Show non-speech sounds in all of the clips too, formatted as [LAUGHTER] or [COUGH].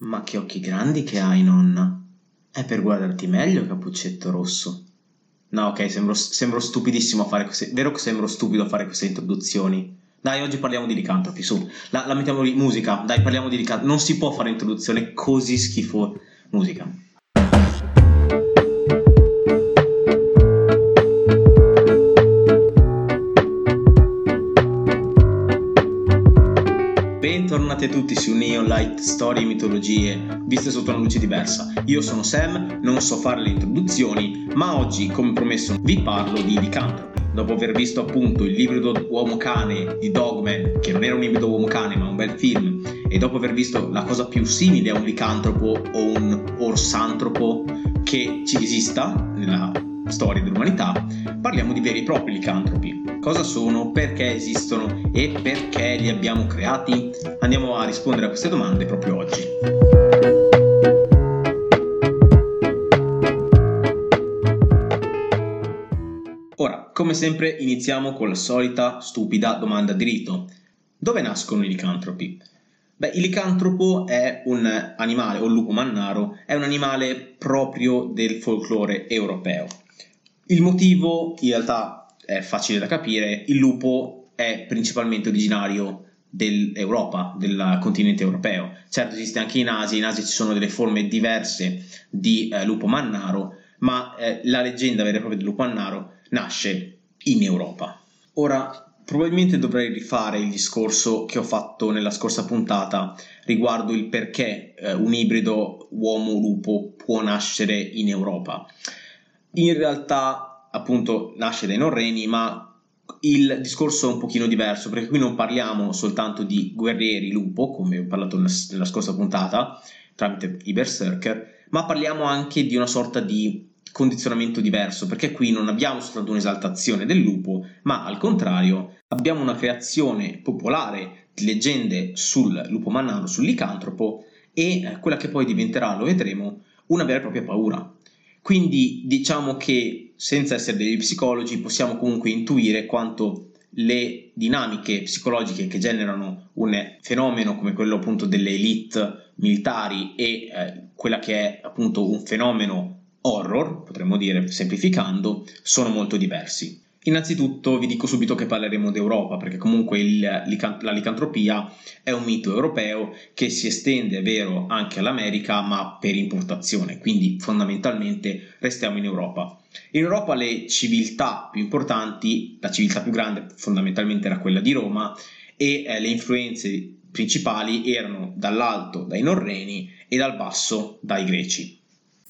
Ma che occhi grandi che hai, nonna. È per guardarti meglio, cappuccetto rosso. No, ok, sembro, sembro stupidissimo a fare queste... Vero che sembro stupido a fare queste introduzioni? Dai, oggi parliamo di licantropi, su. La, la mettiamo lì, musica. Dai, parliamo di licantropi. Non si può fare introduzione così schifo. Musica. Bentornati a tutti su Neon Light Storie e Mitologie, viste sotto una luce diversa. Io sono Sam, non so fare le introduzioni, ma oggi, come promesso, vi parlo di licantropi. Dopo aver visto appunto il librido uomo-cane di Dogman, che non era un librido uomo-cane ma un bel film, e dopo aver visto la cosa più simile a un licantropo o un orsantropo che ci esista nella storia dell'umanità, parliamo di veri e propri licantropi. Cosa sono, perché esistono e perché li abbiamo creati? Andiamo a rispondere a queste domande proprio oggi. Ora, come sempre, iniziamo con la solita stupida domanda di rito. Dove nascono i licantropi? Beh, il licantropo è un animale, o il lupo mannaro, è un animale proprio del folklore europeo. Il motivo in realtà è facile da capire, il lupo è principalmente originario dell'Europa, del continente europeo. Certo esiste anche in Asia, in Asia ci sono delle forme diverse di eh, lupo mannaro, ma eh, la leggenda vera e propria del lupo mannaro nasce in Europa. Ora, probabilmente dovrei rifare il discorso che ho fatto nella scorsa puntata riguardo il perché eh, un ibrido uomo-lupo può nascere in Europa in realtà appunto nasce dai norreni, ma il discorso è un pochino diverso perché qui non parliamo soltanto di guerrieri lupo, come ho parlato nella scorsa puntata, tramite i berserker, ma parliamo anche di una sorta di condizionamento diverso, perché qui non abbiamo soltanto un'esaltazione del lupo, ma al contrario abbiamo una creazione popolare di leggende sul lupo mannaro, sul licantropo, e eh, quella che poi diventerà, lo vedremo, una vera e propria paura. Quindi diciamo che senza essere degli psicologi possiamo comunque intuire quanto le dinamiche psicologiche che generano un fenomeno come quello appunto delle elite militari e eh, quella che è appunto un fenomeno horror, potremmo dire semplificando, sono molto diversi. Innanzitutto vi dico subito che parleremo d'Europa, perché comunque il, la licantropia è un mito europeo che si estende, è vero, anche all'America, ma per importazione, quindi fondamentalmente restiamo in Europa. In Europa le civiltà più importanti, la civiltà più grande fondamentalmente era quella di Roma, e eh, le influenze principali erano dall'alto dai norreni e dal basso dai greci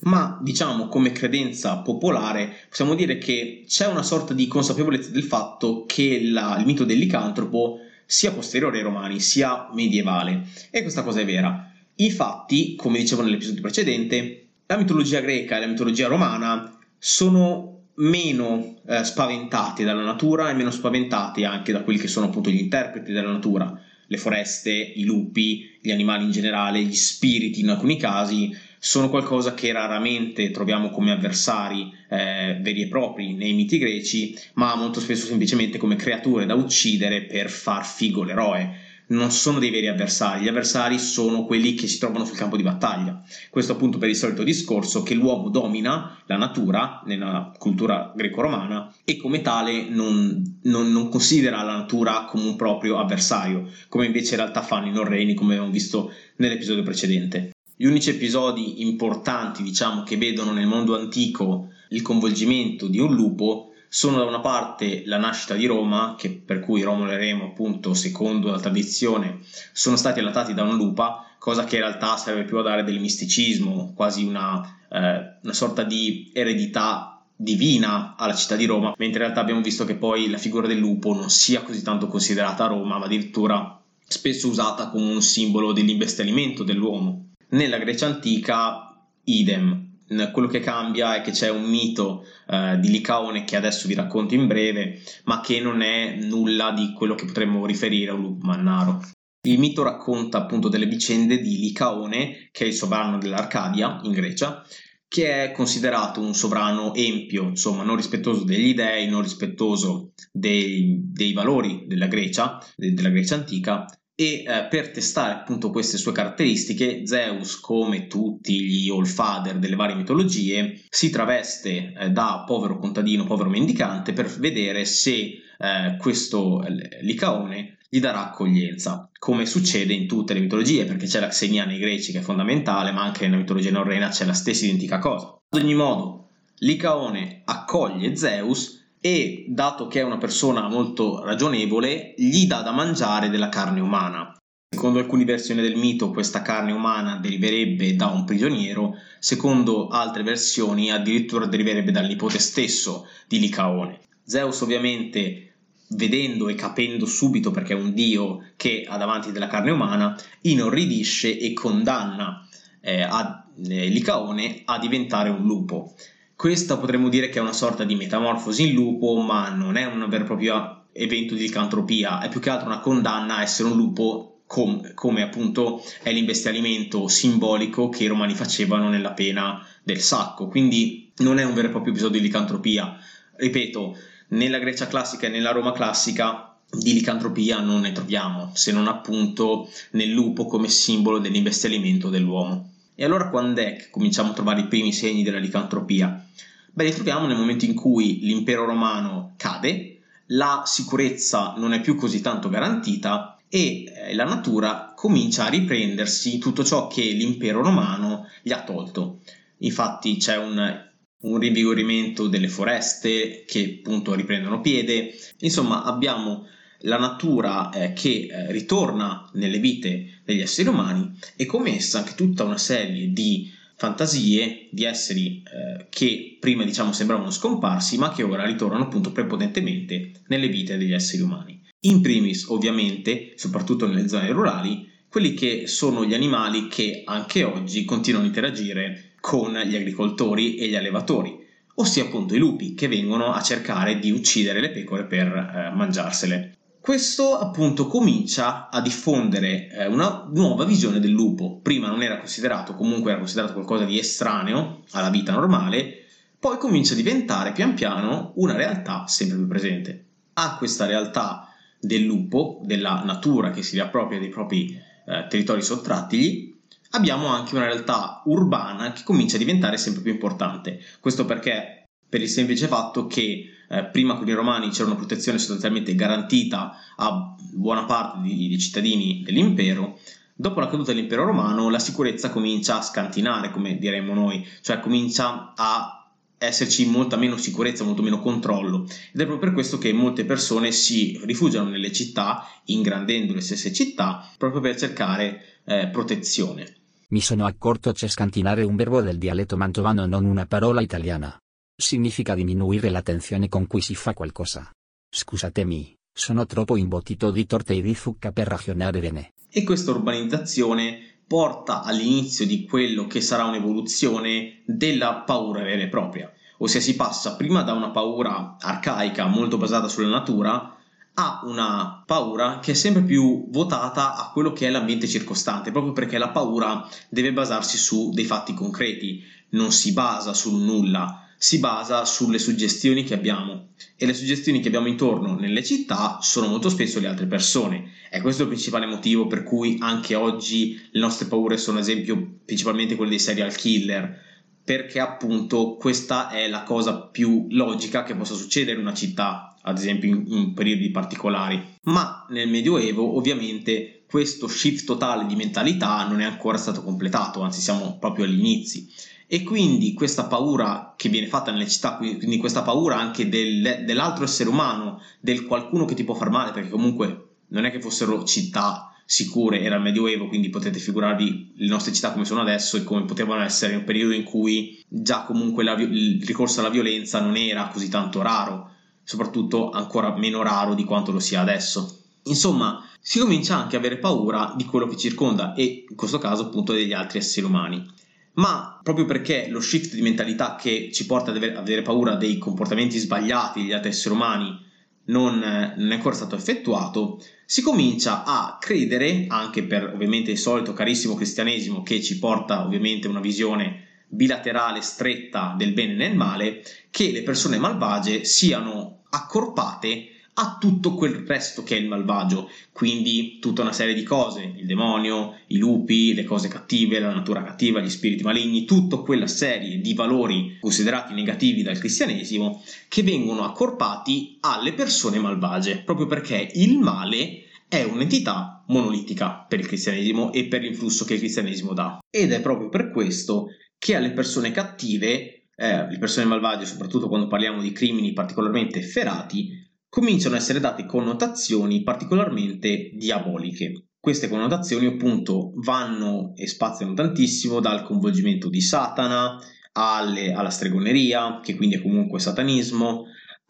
ma diciamo come credenza popolare possiamo dire che c'è una sorta di consapevolezza del fatto che la, il mito del licantropo sia posteriore ai romani, sia medievale. E questa cosa è vera. Infatti, come dicevo nell'episodio precedente, la mitologia greca e la mitologia romana sono meno eh, spaventate dalla natura e meno spaventate anche da quelli che sono appunto gli interpreti della natura, le foreste, i lupi, gli animali in generale, gli spiriti in alcuni casi, sono qualcosa che raramente troviamo come avversari eh, veri e propri nei miti greci, ma molto spesso semplicemente come creature da uccidere per far figo l'eroe. Non sono dei veri avversari, gli avversari sono quelli che si trovano sul campo di battaglia. Questo appunto per il solito discorso che l'uomo domina la natura nella cultura greco-romana e come tale non, non, non considera la natura come un proprio avversario, come invece in realtà fanno i norreni, come abbiamo visto nell'episodio precedente. Gli unici episodi importanti, diciamo, che vedono nel mondo antico il coinvolgimento di un lupo sono da una parte la nascita di Roma, che per cui Romolo e Remo, appunto, secondo la tradizione, sono stati allattati da una lupa, cosa che in realtà serve più a dare del misticismo, quasi una, eh, una sorta di eredità divina alla città di Roma, mentre in realtà abbiamo visto che poi la figura del lupo non sia così tanto considerata a Roma, ma addirittura spesso usata come un simbolo dell'imbestialimento dell'uomo. Nella Grecia antica, idem. Quello che cambia è che c'è un mito eh, di Licaone che adesso vi racconto in breve, ma che non è nulla di quello che potremmo riferire a un lupo mannaro. Il mito racconta appunto delle vicende di Licaone, che è il sovrano dell'Arcadia in Grecia, che è considerato un sovrano empio, insomma, non rispettoso degli dei, non rispettoso dei, dei valori della Grecia, de, della Grecia antica, e eh, per testare appunto queste sue caratteristiche Zeus come tutti gli Allfather delle varie mitologie si traveste eh, da povero contadino, povero mendicante per vedere se eh, questo Licaone gli darà accoglienza, come succede in tutte le mitologie, perché c'è la xenia nei greci che è fondamentale, ma anche nella mitologia norrena c'è la stessa identica cosa. Ad ogni modo, Licaone accoglie Zeus e, dato che è una persona molto ragionevole, gli dà da mangiare della carne umana. Secondo alcune versioni del mito questa carne umana deriverebbe da un prigioniero, secondo altre versioni addirittura deriverebbe dal nipote stesso di Licaone. Zeus ovviamente vedendo e capendo subito perché è un dio che ha davanti della carne umana, inorridisce e condanna eh, a, eh, Licaone a diventare un lupo. Questa potremmo dire che è una sorta di metamorfosi in lupo, ma non è un vero e proprio evento di licantropia, è più che altro una condanna a essere un lupo com- come appunto è l'imbestialimento simbolico che i romani facevano nella pena del sacco. Quindi non è un vero e proprio episodio di licantropia. Ripeto, nella Grecia classica e nella Roma classica di licantropia non ne troviamo, se non appunto nel lupo come simbolo dell'imbestialimento dell'uomo. E allora quando è che cominciamo a trovare i primi segni della licantropia? Beh, li troviamo nel momento in cui l'impero romano cade, la sicurezza non è più così tanto garantita e eh, la natura comincia a riprendersi tutto ciò che l'impero romano gli ha tolto. Infatti c'è un, un rinvigorimento delle foreste che appunto riprendono piede, insomma abbiamo la natura eh, che eh, ritorna nelle vite degli esseri umani e con essa anche tutta una serie di fantasie di esseri eh, che prima diciamo sembravano scomparsi ma che ora ritornano appunto prepotentemente nelle vite degli esseri umani. In primis ovviamente, soprattutto nelle zone rurali, quelli che sono gli animali che anche oggi continuano a interagire con gli agricoltori e gli allevatori, ossia appunto i lupi che vengono a cercare di uccidere le pecore per eh, mangiarsele. Questo appunto comincia a diffondere eh, una nuova visione del lupo. Prima non era considerato, comunque era considerato qualcosa di estraneo alla vita normale, poi comincia a diventare pian piano una realtà sempre più presente. A questa realtà del lupo, della natura che si riappropria dei propri eh, territori sottrattigli, abbiamo anche una realtà urbana che comincia a diventare sempre più importante. Questo perché per il semplice fatto che eh, prima con i romani c'era una protezione sostanzialmente garantita a buona parte dei cittadini dell'impero, dopo la caduta dell'impero romano la sicurezza comincia a scantinare, come diremmo noi, cioè comincia a esserci molta meno sicurezza, molto meno controllo. Ed è proprio per questo che molte persone si rifugiano nelle città, ingrandendo le stesse città, proprio per cercare eh, protezione. Mi sono accorto che scantinare un verbo del dialetto mantovano non una parola italiana significa diminuire la tensione con cui si fa qualcosa. Scusatemi, sono troppo imbottito di torte e di zucca per ragionare bene. E questa urbanizzazione porta all'inizio di quello che sarà un'evoluzione della paura vera e propria, ossia si passa prima da una paura arcaica molto basata sulla natura a una paura che è sempre più votata a quello che è l'ambiente circostante, proprio perché la paura deve basarsi su dei fatti concreti, non si basa sul nulla, si basa sulle suggestioni che abbiamo e le suggestioni che abbiamo intorno nelle città sono molto spesso le altre persone. È questo il principale motivo per cui anche oggi le nostre paure sono ad esempio principalmente quelle dei serial killer, perché appunto questa è la cosa più logica che possa succedere in una città, ad esempio in, in periodi particolari. Ma nel Medioevo ovviamente questo shift totale di mentalità non è ancora stato completato, anzi siamo proprio agli inizi e quindi questa paura che viene fatta nelle città, quindi questa paura anche del, dell'altro essere umano, del qualcuno che ti può far male, perché comunque non è che fossero città sicure, era il Medioevo, quindi potete figurarvi le nostre città come sono adesso e come potevano essere in un periodo in cui già comunque la, il ricorso alla violenza non era così tanto raro, soprattutto ancora meno raro di quanto lo sia adesso. Insomma, si comincia anche a avere paura di quello che circonda e in questo caso appunto degli altri esseri umani ma proprio perché lo shift di mentalità che ci porta ad avere paura dei comportamenti sbagliati degli altri esseri umani non, non, è ancora stato effettuato, si comincia a credere, anche per ovviamente il solito carissimo cristianesimo che ci porta ovviamente una visione bilaterale stretta del bene e del male, che le persone malvagie siano accorpate a tutto quel resto che è il malvagio, quindi tutta una serie di cose, il demonio, i lupi, le cose cattive, la natura cattiva, gli spiriti maligni, tutta quella serie di valori considerati negativi dal cristianesimo che vengono accorpati alle persone malvagie, proprio perché il male è un'entità monolitica per il cristianesimo e per l'influsso che il cristianesimo dà. Ed è proprio per questo che alle persone cattive, eh, le persone malvagie, soprattutto quando parliamo di crimini particolarmente efferati, cominciano a essere date connotazioni particolarmente diaboliche. Queste connotazioni appunto vanno e spaziano tantissimo dal coinvolgimento di Satana alle, alla stregoneria, che quindi è comunque satanismo,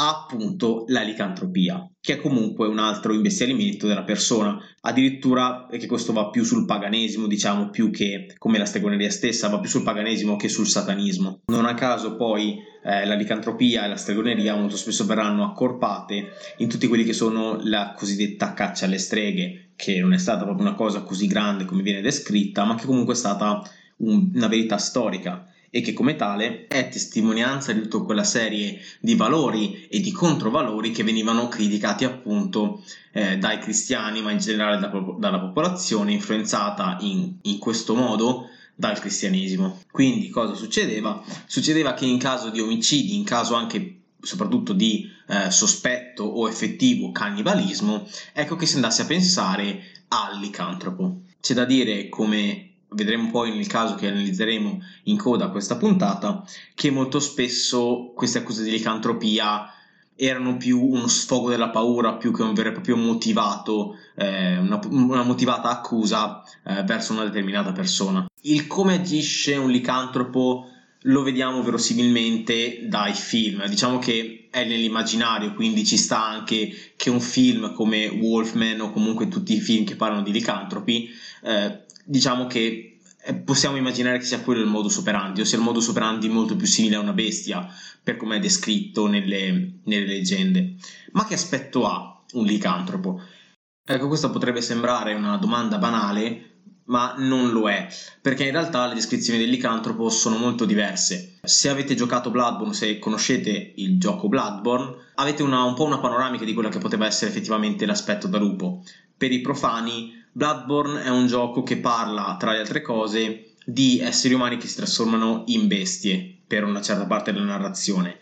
appunto la licantropia, che è comunque un altro imbestialimento della persona, addirittura che questo va più sul paganesimo, diciamo, più che come la stregoneria stessa, va più sul paganesimo che sul satanismo. Non a caso poi eh, la licantropia e la stregoneria molto spesso verranno accorpate in tutti quelli che sono la cosiddetta caccia alle streghe, che non è stata proprio una cosa così grande come viene descritta, ma che comunque è stata un, una verità storica e che come tale è testimonianza di tutta quella serie di valori e di controvalori che venivano criticati appunto eh, dai cristiani, ma in generale da, dalla popolazione influenzata in, in questo modo dal cristianesimo. Quindi cosa succedeva? Succedeva che in caso di omicidi, in caso anche soprattutto di eh, sospetto o effettivo cannibalismo, ecco che si andasse a pensare al licantropo. C'è da dire come vedremo poi nel caso che analizzeremo in coda questa puntata, che molto spesso queste accuse di licantropia erano più uno sfogo della paura più che un vero e proprio motivato, eh, una, una, motivata accusa eh, verso una determinata persona. Il come agisce un licantropo lo vediamo verosimilmente dai film, diciamo che è nell'immaginario, quindi ci sta anche che un film come Wolfman o comunque tutti i film che parlano di licantropi eh, diciamo che eh, possiamo immaginare che sia quello il modus operandi, ossia il modus operandi molto più simile a una bestia, per come è descritto nelle, nelle leggende. Ma che aspetto ha un licantropo? Ecco, questa potrebbe sembrare una domanda banale, ma non lo è, perché in realtà le descrizioni del licantropo sono molto diverse. Se avete giocato Bloodborne, se conoscete il gioco Bloodborne, avete una, un po' una panoramica di quello che poteva essere effettivamente l'aspetto da lupo. Per i profani Bloodborne è un gioco che parla, tra le altre cose, di esseri umani che si trasformano in bestie per una certa parte della narrazione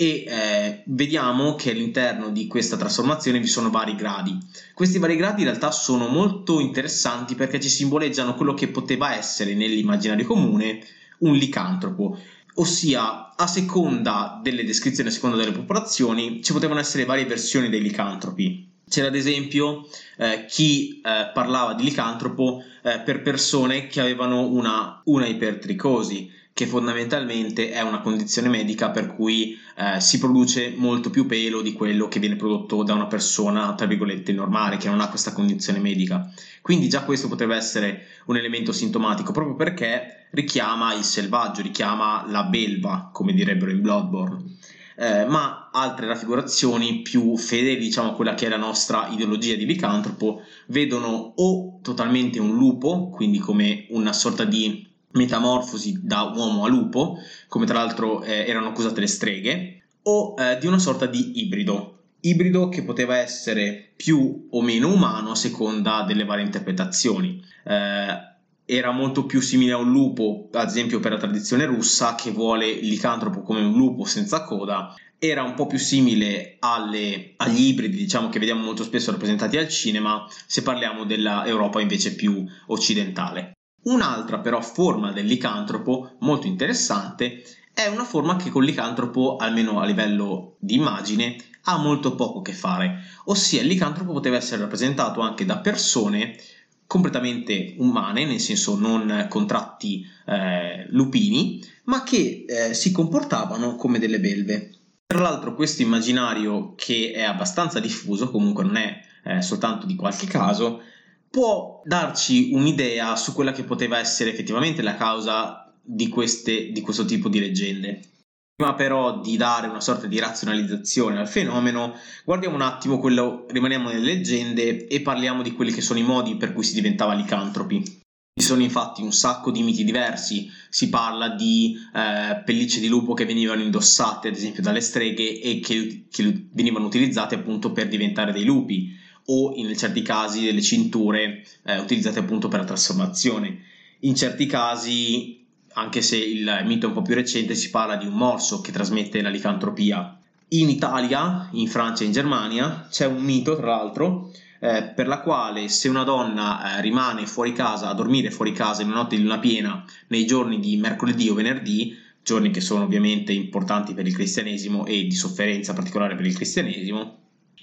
e eh, vediamo che all'interno di questa trasformazione vi sono vari gradi. Questi vari gradi in realtà sono molto interessanti perché ci simboleggiano quello che poteva essere nell'immaginario comune un licantropo, ossia a seconda delle descrizioni, a seconda delle popolazioni, ci potevano essere varie versioni dei licantropi. C'era ad esempio eh, chi eh, parlava di licantropo eh, per persone che avevano una, una, ipertricosi, che fondamentalmente è una condizione medica per cui eh, si produce molto più pelo di quello che viene prodotto da una persona, tra virgolette, normale, che non ha questa condizione medica. Quindi già questo potrebbe essere un elemento sintomatico, proprio perché richiama il selvaggio, richiama la belva, come direbbero in Bloodborne eh, ma altre raffigurazioni più fedeli diciamo a quella che è la nostra ideologia di licantropo vedono o totalmente un lupo, quindi come una sorta di metamorfosi da uomo a lupo, come tra l'altro eh, erano accusate le streghe, o eh, di una sorta di ibrido, ibrido che poteva essere più o meno umano a seconda delle varie interpretazioni. Eh, era molto più simile a un lupo, ad esempio per la tradizione russa, che vuole il licantropo come un lupo senza coda, era un po' più simile alle, agli ibridi, diciamo, che vediamo molto spesso rappresentati al cinema, se parliamo dell'Europa invece più occidentale. Un'altra però forma del licantropo molto interessante è una forma che con licantropo, almeno a livello di immagine, ha molto poco a che fare, ossia il licantropo poteva essere rappresentato anche da persone completamente umane, nel senso non contratti eh, lupini, ma che eh, si comportavano come delle belve. Tra l'altro questo immaginario, che è abbastanza diffuso, comunque non è eh, soltanto di qualche caso, può darci un'idea su quella che poteva essere effettivamente la causa di, queste, di questo tipo di leggende. Prima però di dare una sorta di razionalizzazione al fenomeno, guardiamo un attimo quello, rimaniamo nelle leggende e parliamo di quelli che sono i modi per cui si diventava licantropi. Ci sono infatti un sacco di miti diversi, si parla di eh, pellicce di lupo che venivano indossate ad esempio dalle streghe e che, che, venivano utilizzate appunto per diventare dei lupi o in certi casi delle cinture eh, utilizzate appunto per la trasformazione. In certi casi, anche se il mito è un po' più recente, si parla di un morso che trasmette la licantropia. In Italia, in Francia e in Germania c'è un mito, tra l'altro, eh, per la quale se una donna eh, rimane fuori casa a dormire fuori casa in una notte di luna piena nei giorni di mercoledì o venerdì, giorni che sono ovviamente importanti per il cristianesimo e di sofferenza particolare per il cristianesimo,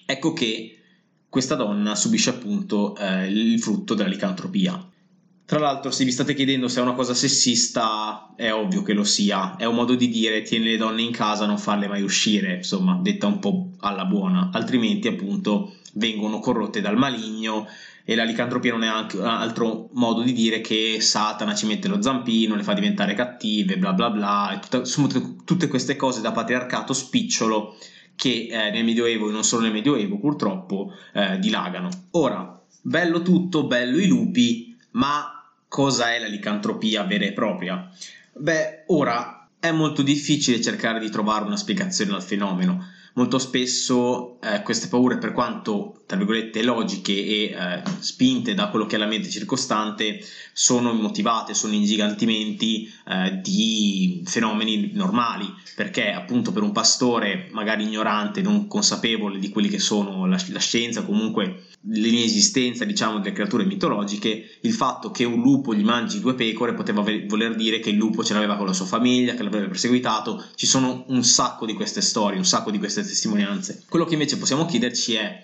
ecco che questa donna subisce appunto eh, il frutto della licantropia. Tra l'altro, se vi state chiedendo se è una cosa sessista, è ovvio che lo sia. È un modo di dire tieni le donne in casa, non farle mai uscire, insomma, detta un po' alla buona, altrimenti appunto vengono corrotte dal maligno e la licantropia non è anche un altro modo di dire che Satana ci mette lo zampino, le fa diventare cattive, bla bla bla, tutta, sono tutte queste cose da patriarcato spicciolo che eh, nel Medioevo e non solo nel Medioevo purtroppo eh, dilagano. Ora, bello tutto, bello i lupi, ma cosa è la licantropia vera e propria? Beh, ora è molto difficile cercare di trovare una spiegazione al fenomeno. Molto spesso eh, queste paure, per quanto tra virgolette logiche e eh, spinte da quello che è la mente circostante, sono immotivate, sono ingigantimenti eh, di fenomeni normali, perché appunto per un pastore magari ignorante, non consapevole di quelli che sono la, la scienza, comunque l'inesistenza diciamo delle creature mitologiche, il fatto che un lupo gli mangi due pecore poteva voler dire che il lupo ce l'aveva con la sua famiglia, che l'avrebbe perseguitato, ci sono un sacco di queste storie, un sacco di queste testimonianze. Quello che invece possiamo chiederci è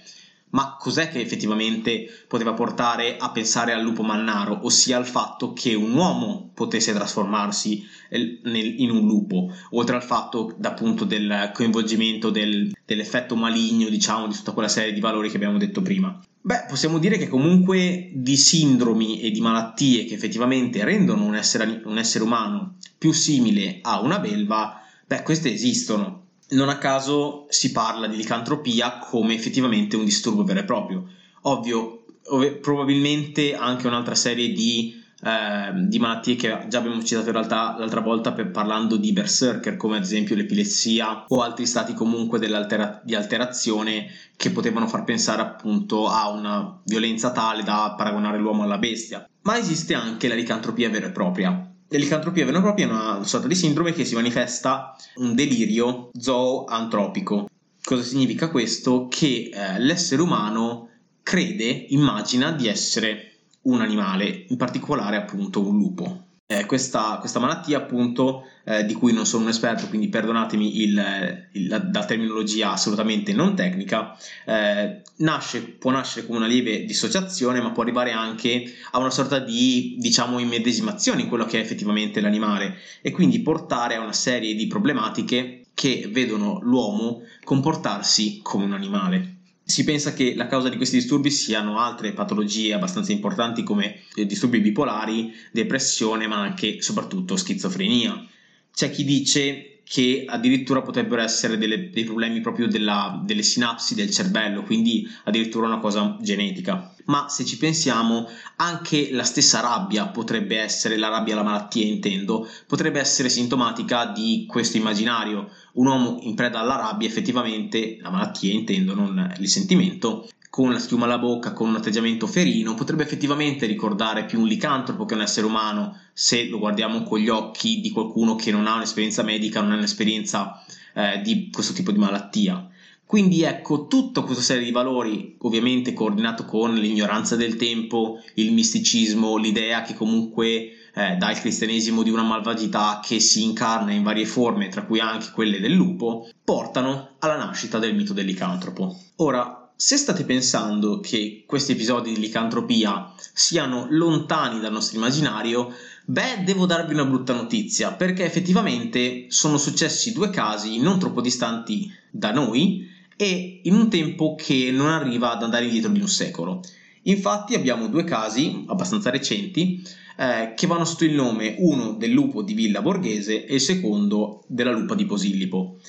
ma cos'è che effettivamente poteva portare a pensare al lupo mannaro, ossia al fatto che un uomo potesse trasformarsi in un lupo, oltre al fatto appunto del coinvolgimento del, dell'effetto maligno, diciamo, di tutta quella serie di valori che abbiamo detto prima. Beh, possiamo dire che comunque di sindromi e di malattie che effettivamente rendono un essere, un essere umano più simile a una belva, beh, queste esistono non a caso si parla di licantropia come effettivamente un disturbo vero e proprio. Ovvio, ov- probabilmente anche un'altra serie di, eh, di, malattie che già abbiamo citato in realtà l'altra volta per, parlando di berserker, come ad esempio l'epilessia o altri stati comunque di alterazione che potevano far pensare appunto a una violenza tale da paragonare l'uomo alla bestia. Ma esiste anche la licantropia vera e propria, L'elicantropia vera e propria è una sorta di sindrome che si manifesta un delirio zooantropico. Cosa significa questo? Che eh, l'essere umano crede, immagina di essere un animale, in particolare appunto un lupo. Eh, questa, questa, malattia appunto eh, di cui non sono un esperto quindi perdonatemi il, il, la, la, terminologia assolutamente non tecnica eh, nasce, può nascere come una lieve dissociazione ma può arrivare anche a una sorta di diciamo immedesimazione in quello che è effettivamente l'animale e quindi portare a una serie di problematiche che vedono l'uomo comportarsi come un animale si pensa che la causa di questi disturbi siano altre patologie abbastanza importanti come disturbi bipolari, depressione, ma anche e soprattutto schizofrenia. C'è chi dice che addirittura potrebbero essere delle, dei problemi proprio della, delle sinapsi del cervello, quindi addirittura una cosa genetica. Ma se ci pensiamo, anche la stessa rabbia potrebbe essere, la rabbia alla malattia intendo, potrebbe essere sintomatica di questo immaginario. Un uomo in preda alla rabbia, effettivamente, la malattia intendo, non il sentimento, con la schiuma alla bocca, con un atteggiamento ferino, potrebbe effettivamente ricordare più un licantropo che un essere umano se lo guardiamo con gli occhi di qualcuno che non ha un'esperienza medica, non ha un'esperienza eh, di questo tipo di malattia. Quindi ecco, tutta questa serie di valori, ovviamente coordinato con l'ignoranza del tempo, il misticismo, l'idea che comunque eh, il cristianesimo di una malvagità che si incarna in varie forme, tra cui anche quelle del lupo, portano alla nascita del mito del licantropo. Ora, se state pensando che questi episodi di licantropia siano lontani dal nostro immaginario, beh, devo darvi una brutta notizia, perché effettivamente sono successi due casi non troppo distanti da noi e in un tempo che non arriva ad andare indietro di un secolo. Infatti abbiamo due casi abbastanza recenti eh, che vanno sotto il nome uno del lupo di Villa Borghese e il secondo della lupa di Posillipo.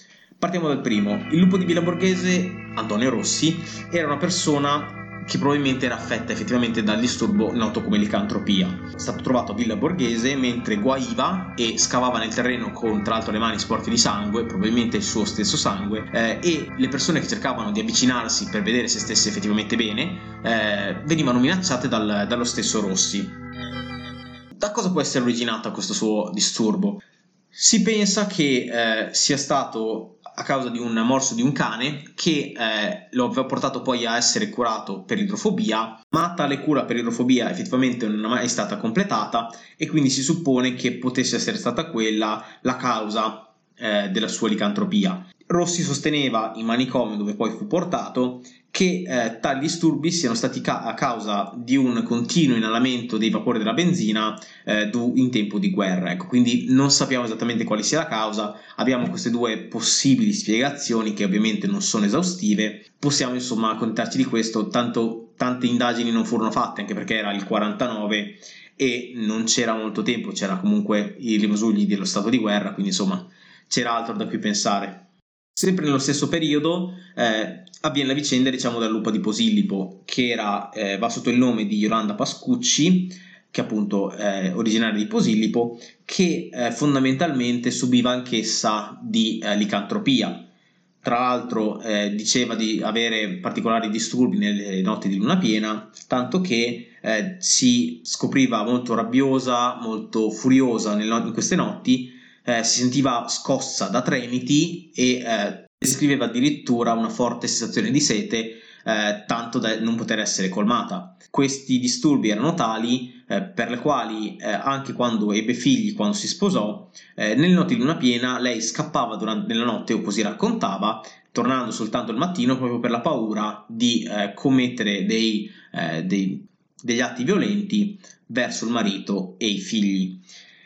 Partiamo dal primo. Il lupo di Villa Borghese, Antonio Rossi, era una persona che probabilmente era affetta effettivamente dal disturbo noto come licantropia. È stato trovato a Villa Borghese mentre guaiva e scavava nel terreno con tra l'altro le mani sporche di sangue, probabilmente il suo stesso sangue, eh, e le persone che cercavano di avvicinarsi per vedere se stesse effettivamente bene eh, venivano minacciate dal, dallo stesso Rossi. Da cosa può essere originato questo suo disturbo? Si pensa che eh, sia stato a causa di un morso di un cane che eh, lo aveva portato poi a essere curato per idrofobia, ma tale cura per idrofobia effettivamente non è mai stata completata e quindi si suppone che potesse essere stata quella la causa eh, della sua licantropia. Rossi sosteneva in manicomio dove poi fu portato che eh, tali disturbi siano stati ca- a causa di un continuo inalamento dei vapori della benzina eh, in tempo di guerra. Ecco, quindi non sappiamo esattamente quale sia la causa, abbiamo queste due possibili spiegazioni che ovviamente non sono esaustive, possiamo insomma accontentarci di questo, tanto tante indagini non furono fatte anche perché era il 49 e non c'era molto tempo, c'era comunque i rimasugli dello stato di guerra, quindi insomma c'era altro da cui pensare. Sempre nello stesso periodo eh, avviene la vicenda diciamo, della lupa di Posillipo, che era, eh, va sotto il nome di Yolanda Pascucci, che appunto è originaria di Posillipo, che eh, fondamentalmente subiva anch'essa di eh, licantropia. Tra l'altro eh, diceva di avere particolari disturbi nelle notti di luna piena, tanto che eh, si scopriva molto rabbiosa, molto furiosa in queste notti eh, si sentiva scossa da tremiti e eh, descriveva addirittura una forte sensazione di sete, eh, tanto da non poter essere colmata. Questi disturbi erano tali eh, per le quali eh, anche quando ebbe figli, quando si sposò, eh, nelle notti di luna piena lei scappava durante la notte, o così raccontava, tornando soltanto il mattino proprio per la paura di eh, commettere dei, eh, dei, degli atti violenti verso il marito e i figli.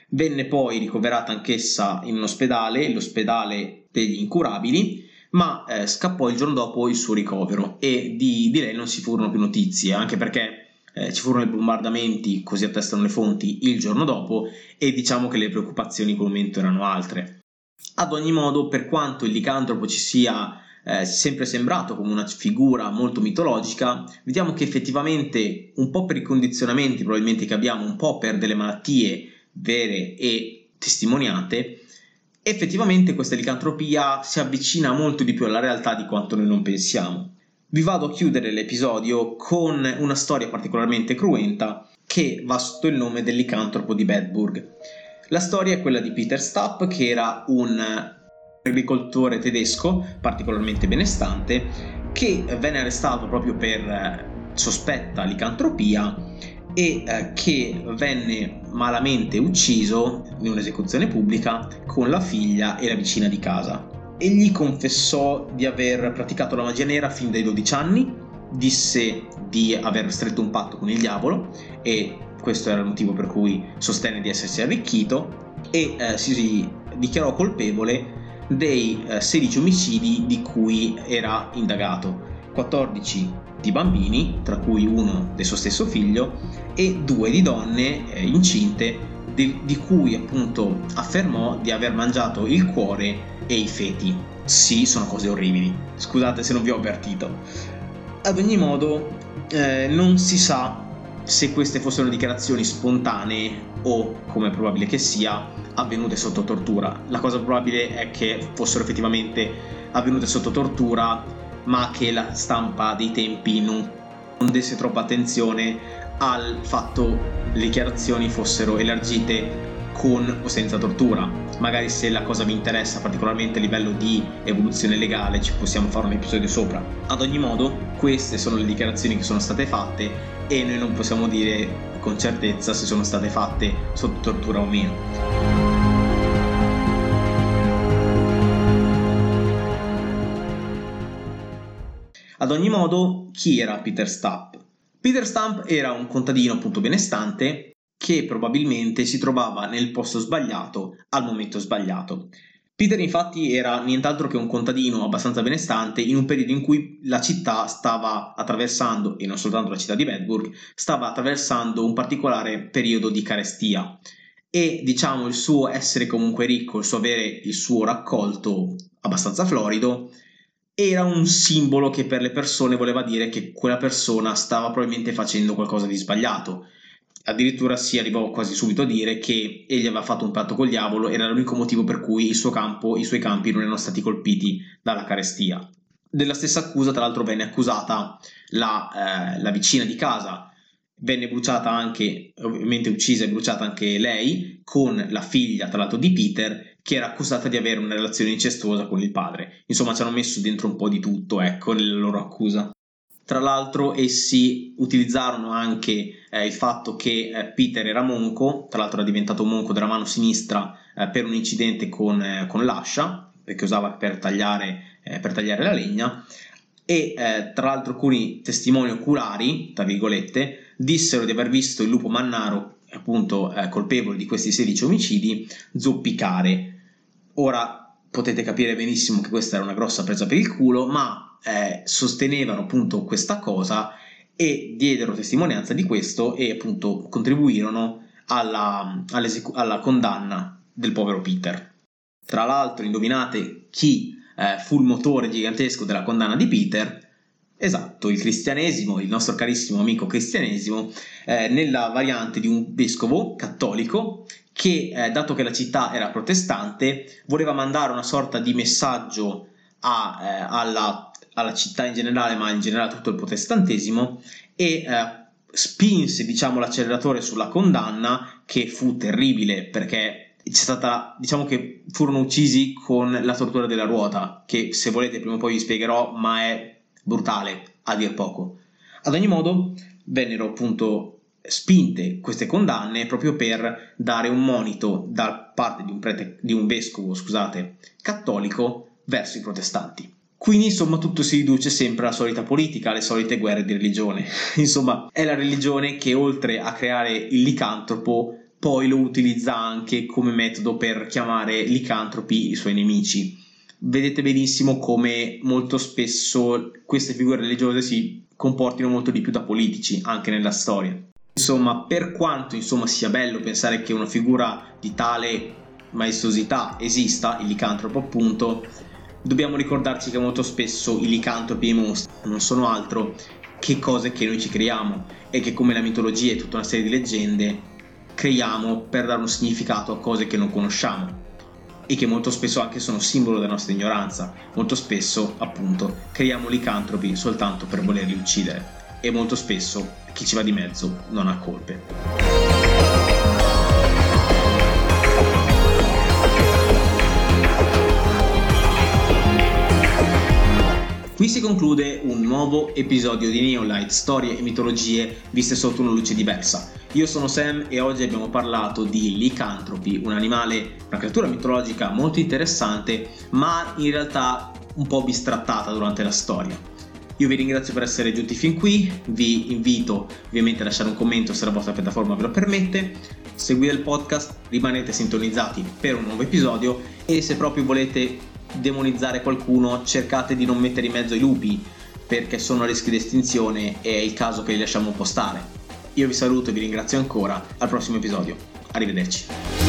Venne poi ricoverata anch'essa in un ospedale, l'ospedale degli incurabili, ma eh, scappò il giorno dopo il suo ricovero e di, di lei non si furono più notizie, anche perché eh, ci furono i bombardamenti, così attestano le fonti, il giorno dopo e diciamo che le preoccupazioni in quel momento erano altre. Ad ogni modo, per quanto il licantropo ci sia eh, sempre sembrato come una figura molto mitologica, vediamo che effettivamente un po' per i condizionamenti probabilmente che abbiamo, un po' per delle malattie vere e testimoniate, effettivamente questa licantropia si avvicina molto di più alla realtà di quanto noi non pensiamo. Vi vado a chiudere l'episodio con una storia particolarmente cruenta che va sotto il nome del licantropo di Bedburg. La storia è quella di Peter Stapp, che era un agricoltore tedesco particolarmente benestante, che venne arrestato proprio per sospetta licantropia e eh, che venne malamente ucciso in un'esecuzione pubblica con la figlia e la vicina di casa. Egli confessò di aver praticato la magia nera fin dai 12 anni, disse di aver stretto un patto con il diavolo e questo era il motivo per cui sostenne di essersi arricchito e eh, si dichiarò colpevole dei eh, 16 omicidi di cui era indagato, 14 di bambini, tra cui uno del suo stesso figlio, e due di donne eh, incinte di, di cui appunto affermò di aver mangiato il cuore e i feti. Sì, sono cose orribili. Scusate se non vi ho avvertito. Ad ogni modo, eh, non si sa se queste fossero dichiarazioni spontanee o, come è probabile che sia, avvenute sotto tortura. La cosa probabile è che fossero effettivamente avvenute sotto tortura ma che la stampa dei tempi non, non desse troppa attenzione al fatto le dichiarazioni fossero elargite con o senza tortura. Magari se la cosa vi interessa particolarmente a livello di evoluzione legale ci possiamo fare un episodio sopra. Ad ogni modo, queste sono le dichiarazioni che sono state fatte e noi non possiamo dire con certezza se sono state fatte sotto tortura o meno. Ad ogni modo, chi era Peter Stamp? Peter Stamp era un contadino appunto benestante che probabilmente si trovava nel posto sbagliato al momento sbagliato. Peter infatti era nient'altro che un contadino abbastanza benestante in un periodo in cui la città stava attraversando, e non soltanto la città di Bedburg, stava attraversando un particolare periodo di carestia e diciamo il suo essere comunque ricco, il suo avere il suo raccolto abbastanza florido era un simbolo che per le persone voleva dire che quella persona stava probabilmente facendo qualcosa di sbagliato. Addirittura si arrivò quasi subito a dire che egli aveva fatto un patto col diavolo, era l'unico motivo per cui campo, i suoi campi non erano stati colpiti dalla carestia. Della stessa accusa, tra l'altro, venne accusata la, eh, la vicina di casa, venne bruciata anche, ovviamente uccisa e bruciata anche lei, con la figlia, tra l'altro, di Peter, che era accusata di avere una relazione incestuosa con il padre. Insomma, ci hanno messo dentro un po' di tutto, ecco, nella loro accusa. Tra l'altro essi utilizzarono anche eh, il fatto che eh, Peter era monco, tra l'altro era diventato monco della mano sinistra eh, per un incidente con, eh, con l'ascia, che usava per tagliare, eh, per tagliare la legna, e eh, tra l'altro alcuni testimoni oculari, tra virgolette, dissero di aver visto il lupo mannaro, appunto colpevole di questi 16 omicidi, zoppicare Ora potete capire benissimo che questa era una grossa presa per il culo, ma eh, sostenevano appunto questa cosa e diedero testimonianza di questo e appunto contribuirono alla, alla condanna del povero Peter. Tra l'altro, indovinate chi eh, fu il motore gigantesco della condanna di Peter? Esatto, il cristianesimo, il nostro carissimo amico cristianesimo, eh, nella variante di un vescovo cattolico che, eh, dato che la città era protestante, voleva mandare una sorta di messaggio a, eh, alla, alla, città in generale, ma in generale a tutto il protestantesimo, e eh, spinse diciamo, l'acceleratore sulla condanna, che fu terribile perché c'è stata, diciamo che furono uccisi con la tortura della ruota, che se volete prima o poi vi spiegherò, ma è brutale a dir poco. Ad ogni modo, vennero appunto spinte queste condanne proprio per dare un monito da parte di un, prete, di un vescovo scusate, cattolico verso i protestanti. Quindi insomma tutto si riduce sempre alla solita politica, alle solite guerre di religione. [LAUGHS] insomma è la religione che oltre a creare il licantropo poi lo utilizza anche come metodo per chiamare licantropi i suoi nemici. Vedete benissimo come molto spesso queste figure religiose si comportino molto di più da politici anche nella storia. Insomma, per quanto insomma, sia bello pensare che una figura di tale maestosità esista, il licantropo appunto, dobbiamo ricordarci che molto spesso i licantropi e i mostri non sono altro che cose che noi ci creiamo e che come la mitologia e tutta una serie di leggende creiamo per dare un significato a cose che non conosciamo e che molto spesso anche sono simbolo della nostra ignoranza. Molto spesso, appunto, creiamo licantropi soltanto per volerli uccidere e molto spesso chi ci va di mezzo non ha colpe. Qui si conclude un nuovo episodio di Neolight, storie e mitologie viste sotto una luce diversa. Io sono Sam e oggi abbiamo parlato di licantropi, un animale, una creatura mitologica molto interessante, ma in realtà un po' bistrattata durante la storia. Io vi ringrazio per essere giunti fin qui, vi invito ovviamente a lasciare un commento se la vostra piattaforma ve lo permette, seguite il podcast, rimanete sintonizzati per un nuovo episodio e se proprio volete demonizzare qualcuno cercate di non mettere in mezzo i lupi perché sono a rischio di estinzione e è il caso che li lasciamo postare. Io vi saluto e vi ringrazio ancora, al prossimo episodio. Arrivederci.